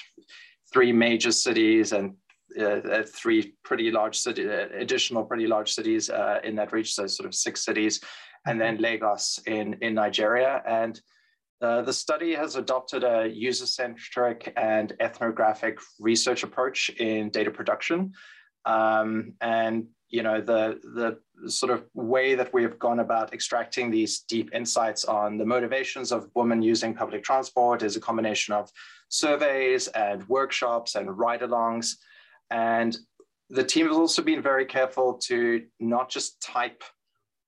three major cities and uh, uh three pretty large city, uh, additional pretty large cities uh, in that region, so sort of six cities and then Lagos in, in Nigeria. And uh, the study has adopted a user-centric and ethnographic research approach in data production. Um, and you know the the sort of way that we have gone about extracting these deep insights on the motivations of women using public transport is a combination of surveys and workshops and ride-alongs. And the team has also been very careful to not just type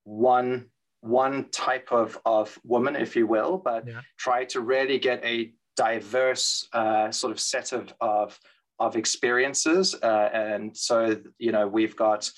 one one type of, of woman, if you will, but yeah. try to really get a diverse uh, sort of set of, of, of experiences. Uh, and so, you know, we've got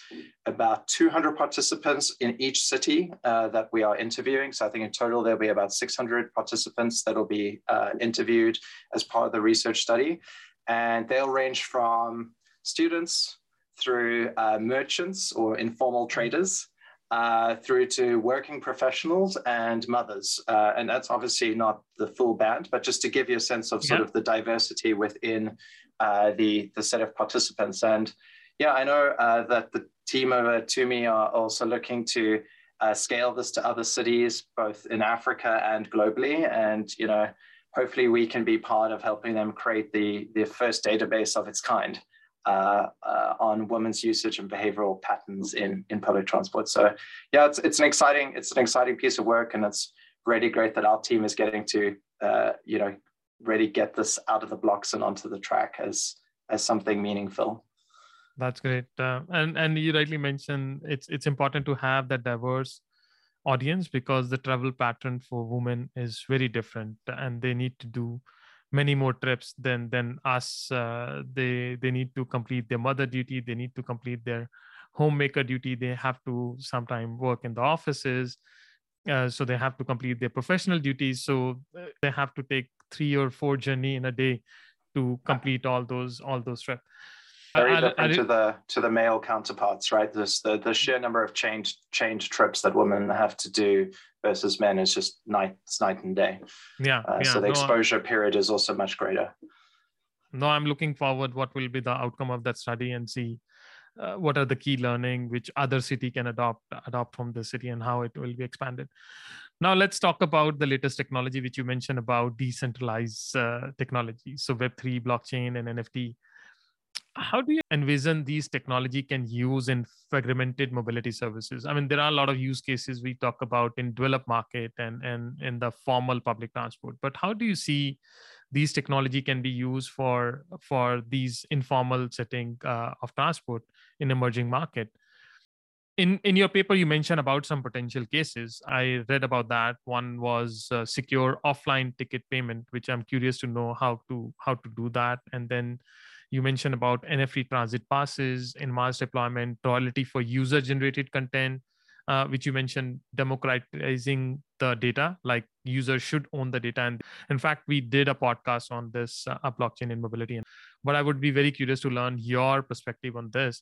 about 200 participants in each city uh, that we are interviewing. So I think in total, there'll be about 600 participants that'll be uh, interviewed as part of the research study. And they'll range from students through uh, merchants or informal traders uh, through to working professionals and mothers. Uh, and that's obviously not the full band, but just to give you a sense of sort yeah. of the diversity within uh, the, the set of participants. And yeah, I know uh, that the team over at TUMI are also looking to uh, scale this to other cities, both in Africa and globally. And, you know, hopefully we can be part of helping them create the, the first database of its kind uh, uh, on women's usage and behavioral patterns in, in public transport. So yeah, it's, it's an exciting it's an exciting piece of work, and it's really great that our team is getting to uh, you know really get this out of the blocks and onto the track as as something meaningful. That's great, uh, and and you rightly mentioned it's it's important to have that diverse audience because the travel pattern for women is very different, and they need to do many more trips than than us. Uh, they they need to complete their mother duty. They need to complete their homemaker duty. They have to sometime work in the offices uh, so they have to complete their professional duties so uh, they have to take three or four journey in a day to complete all those all those trips very different I, I, to the to the male counterparts, right? This, the the sheer number of change change trips that women have to do versus men is just night it's night and day. Yeah. Uh, yeah so the no, exposure period is also much greater. No, I'm looking forward what will be the outcome of that study and see uh, what are the key learning which other city can adopt adopt from the city and how it will be expanded. Now let's talk about the latest technology which you mentioned about decentralized uh, technology. So web3 blockchain and nft how do you envision these technology can use in fragmented mobility services? I mean there are a lot of use cases we talk about in developed market and and in the formal public transport but how do you see these technology can be used for for these informal setting uh, of transport in emerging market in in your paper you mentioned about some potential cases i read about that one was uh, secure offline ticket payment which i'm curious to know how to how to do that and then you mentioned about NFT transit passes, in mass deployment, royalty for user generated content, uh, which you mentioned democratizing the data, like users should own the data. And in fact, we did a podcast on this uh, blockchain in mobility. But I would be very curious to learn your perspective on this.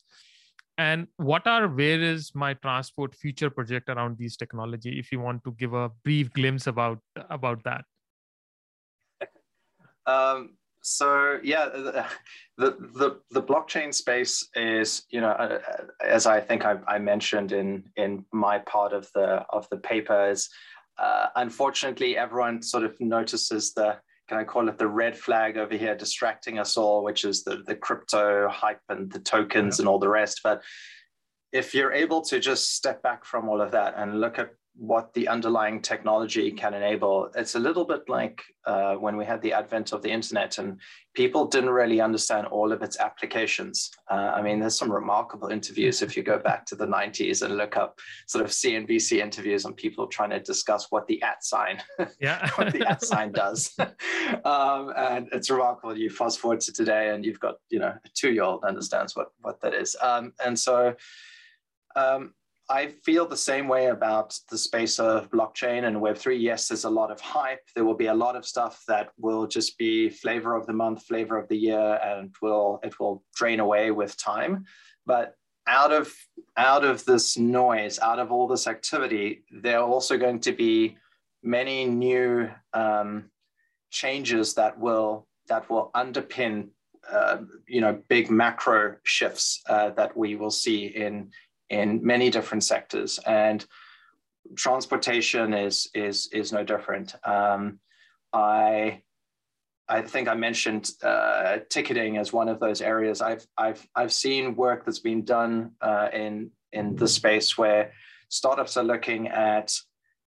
And what are where is my transport future project around these technology? If you want to give a brief glimpse about about that. Um, so yeah, the, the the blockchain space is you know uh, as I think I, I, mentioned in in my part of the of the papers. Uh, unfortunately, everyone sort of notices the can I call it the red flag over here distracting us all, which is the the crypto hype and the tokens yeah. and all the rest. But if you're able to just step back from all of that and look at what the underlying technology can enable. It's a little bit like uh, when we had the advent of the internet and people didn't really understand all of its applications. Uh, I mean, there's some remarkable interviews if you go back to the 90s and look up sort of CNBC interviews on people trying to discuss what the at sign, yeah. what the at sign does. um, and it's remarkable. You fast forward to today and you've got, you know, a two-year-old understands what, what that is. Um, and so, um, I feel the same way about the space of blockchain and Web3. Yes, there's a lot of hype. There will be a lot of stuff that will just be flavor of the month, flavor of the year, and will it will drain away with time. But out of out of this noise, out of all this activity, there are also going to be many new um, changes that will that will underpin uh, you know big macro shifts uh, that we will see in in many different sectors, and transportation is is is no different. Um, I I think I mentioned uh, ticketing as one of those areas. I've I've I've seen work that's been done uh, in in the space where startups are looking at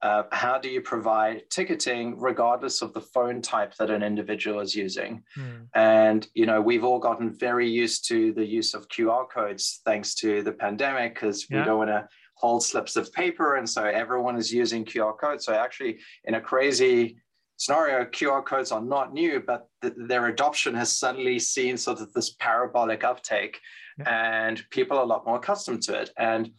uh, how do you provide ticketing regardless of the phone type that an individual is using mm. and you know we've all gotten very used to the use of qr codes thanks to the pandemic because yeah. we don't want to hold slips of paper and so everyone is using qr codes so actually in a crazy scenario qr codes are not new but th- their adoption has suddenly seen sort of this parabolic uptake yeah. and people are a lot more accustomed to it and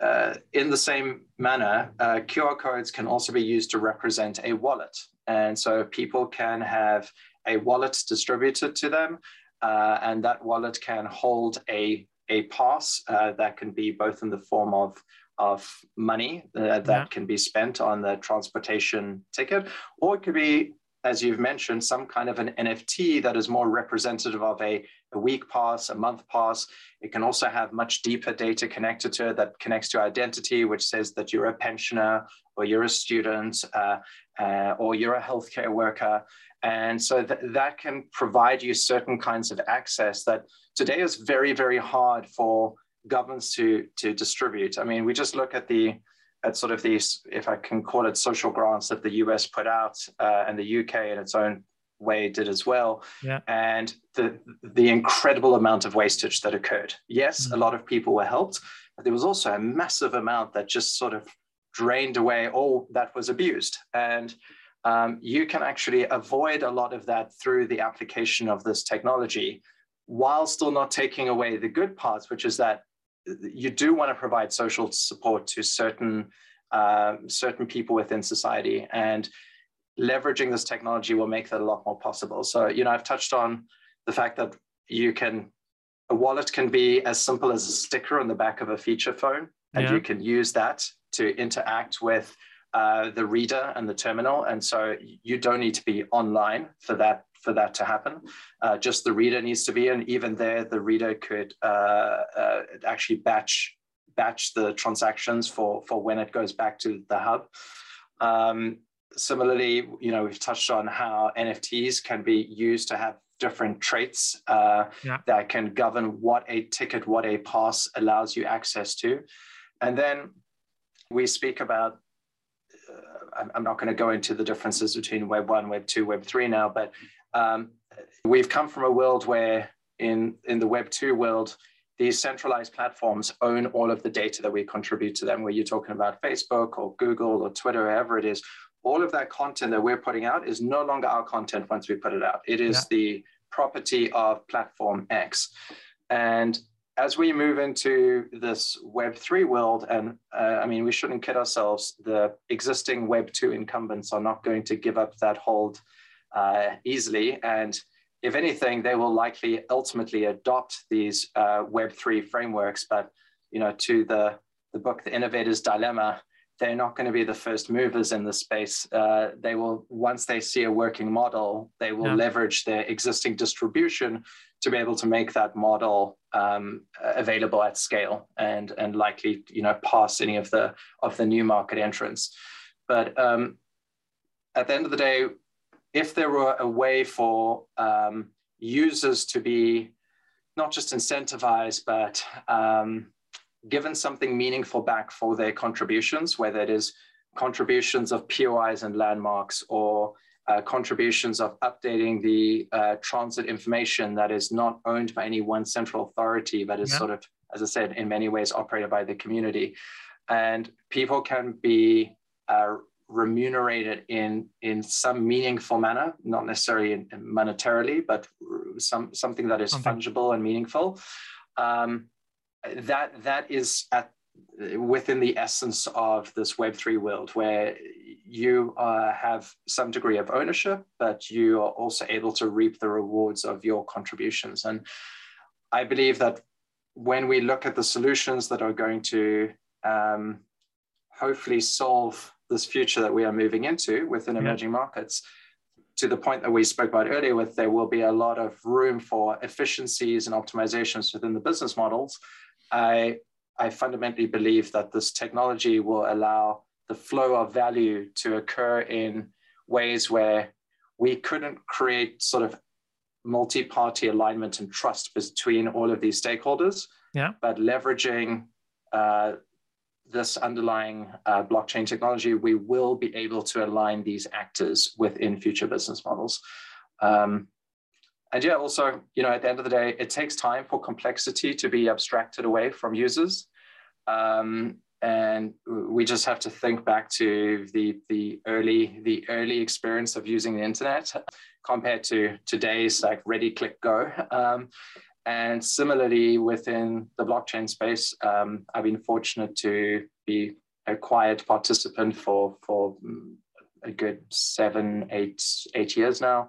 uh, in the same manner, uh, QR codes can also be used to represent a wallet. And so people can have a wallet distributed to them, uh, and that wallet can hold a, a pass uh, that can be both in the form of, of money uh, that yeah. can be spent on the transportation ticket, or it could be as you've mentioned, some kind of an NFT that is more representative of a, a week pass, a month pass. It can also have much deeper data connected to it that connects to identity, which says that you're a pensioner or you're a student uh, uh, or you're a healthcare worker. And so th- that can provide you certain kinds of access that today is very, very hard for governments to, to distribute. I mean, we just look at the at sort of these, if I can call it social grants that the US put out uh, and the UK in its own way did as well. Yeah. And the, the incredible amount of wastage that occurred. Yes, mm-hmm. a lot of people were helped, but there was also a massive amount that just sort of drained away all that was abused. And um, you can actually avoid a lot of that through the application of this technology while still not taking away the good parts, which is that you do want to provide social support to certain um, certain people within society and leveraging this technology will make that a lot more possible so you know i've touched on the fact that you can a wallet can be as simple as a sticker on the back of a feature phone and yeah. you can use that to interact with uh, the reader and the terminal and so you don't need to be online for that for that to happen. Uh, just the reader needs to be, and even there, the reader could uh, uh, actually batch batch the transactions for for when it goes back to the hub. Um, similarly, you know, we've touched on how NFTs can be used to have different traits uh, yeah. that can govern what a ticket, what a pass allows you access to. And then we speak about, uh, I'm not going to go into the differences between Web 1, Web 2, Web 3 now, but um, we've come from a world where in, in the Web 2 world, these centralized platforms own all of the data that we contribute to them, where you're talking about Facebook or Google or Twitter, wherever it is. All of that content that we're putting out is no longer our content once we put it out. It is yeah. the property of platform X. And as we move into this Web3 world, and uh, I mean, we shouldn't kid ourselves, the existing Web2 incumbents are not going to give up that hold uh, easily. And if anything, they will likely ultimately adopt these uh, Web3 frameworks. But you know, to the, the book, The Innovator's Dilemma, they're not going to be the first movers in the space. Uh, they will, once they see a working model, they will yeah. leverage their existing distribution to be able to make that model um, available at scale and and likely you know pass any of the of the new market entrants. But um, at the end of the day, if there were a way for um, users to be not just incentivized, but um, given something meaningful back for their contributions, whether it is contributions of POIs and landmarks or uh, contributions of updating the uh, transit information that is not owned by any one central authority, but is yeah. sort of, as I said, in many ways operated by the community. And people can be uh, remunerated in, in some meaningful manner, not necessarily in, in monetarily, but some, something that is okay. fungible and meaningful. Um, that that is at within the essence of this Web3 world, where you uh, have some degree of ownership, but you are also able to reap the rewards of your contributions. And I believe that when we look at the solutions that are going to um, hopefully solve this future that we are moving into within yeah. emerging markets, to the point that we spoke about earlier, with there will be a lot of room for efficiencies and optimizations within the business models I, I fundamentally believe that this technology will allow the flow of value to occur in ways where we couldn't create sort of multi-party alignment and trust between all of these stakeholders. Yeah. But leveraging uh, this underlying uh, blockchain technology, we will be able to align these actors within future business models. Um, and yeah, also, you know, at the end of the day, it takes time for complexity to be abstracted away from users. Um, and we just have to think back to the the early the early experience of using the internet compared to today's like ready click go um, and similarly within the blockchain space um, i've been fortunate to be a quiet participant for for a good seven eight eight years now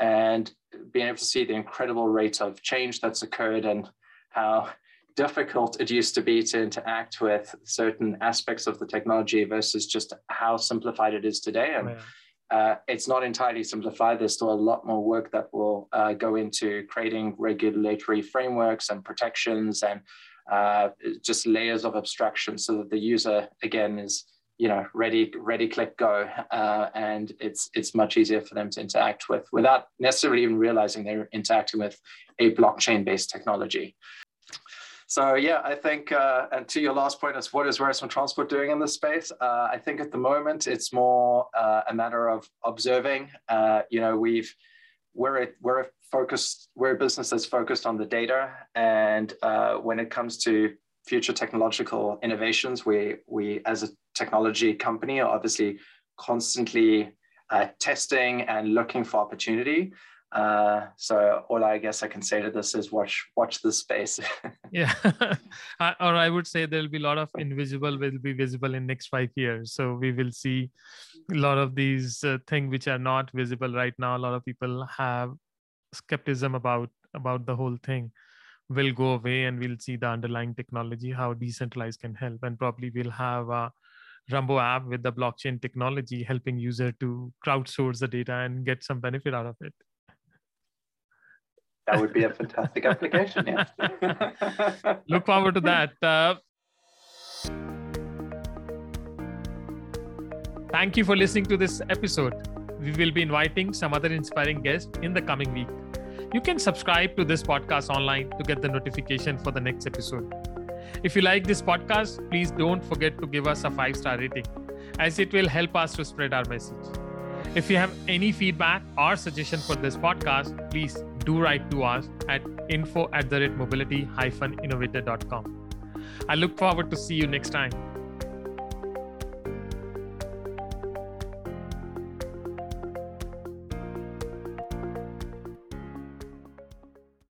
and being able to see the incredible rate of change that's occurred and how difficult it used to be to interact with certain aspects of the technology versus just how simplified it is today. And oh, uh, it's not entirely simplified. There's still a lot more work that will uh, go into creating regulatory frameworks and protections and uh, just layers of abstraction so that the user, again, is you know ready ready click go uh, and it's it's much easier for them to interact with without necessarily even realizing they're interacting with a blockchain based technology. So yeah i think uh, and to your last point is what is Where Is My Transport doing in this space? Uh, i think at the moment it's more uh, a matter of observing. Uh, you know we've we're a, we're a focused we're a business that's focused on the data and uh, when it comes to future technological innovations we we as a technology company are obviously constantly uh, testing and looking for opportunity. Uh, so all I guess I can say to this is watch watch this space. yeah, or I would say there'll be a lot of invisible will be visible in next five years. So we will see a lot of these uh, things which are not visible right now. A lot of people have skepticism about about the whole thing will go away and we'll see the underlying technology how decentralized can help and probably we'll have a Rumbo app with the blockchain technology, helping user to crowdsource the data and get some benefit out of it. That would be a fantastic application. Yeah. Look forward to that. Uh, thank you for listening to this episode. We will be inviting some other inspiring guests in the coming week. You can subscribe to this podcast online to get the notification for the next episode. If you like this podcast, please don't forget to give us a five star rating, as it will help us to spread our message. If you have any feedback or suggestion for this podcast, please do write to us at info at the rate mobility innovator.com. I look forward to see you next time.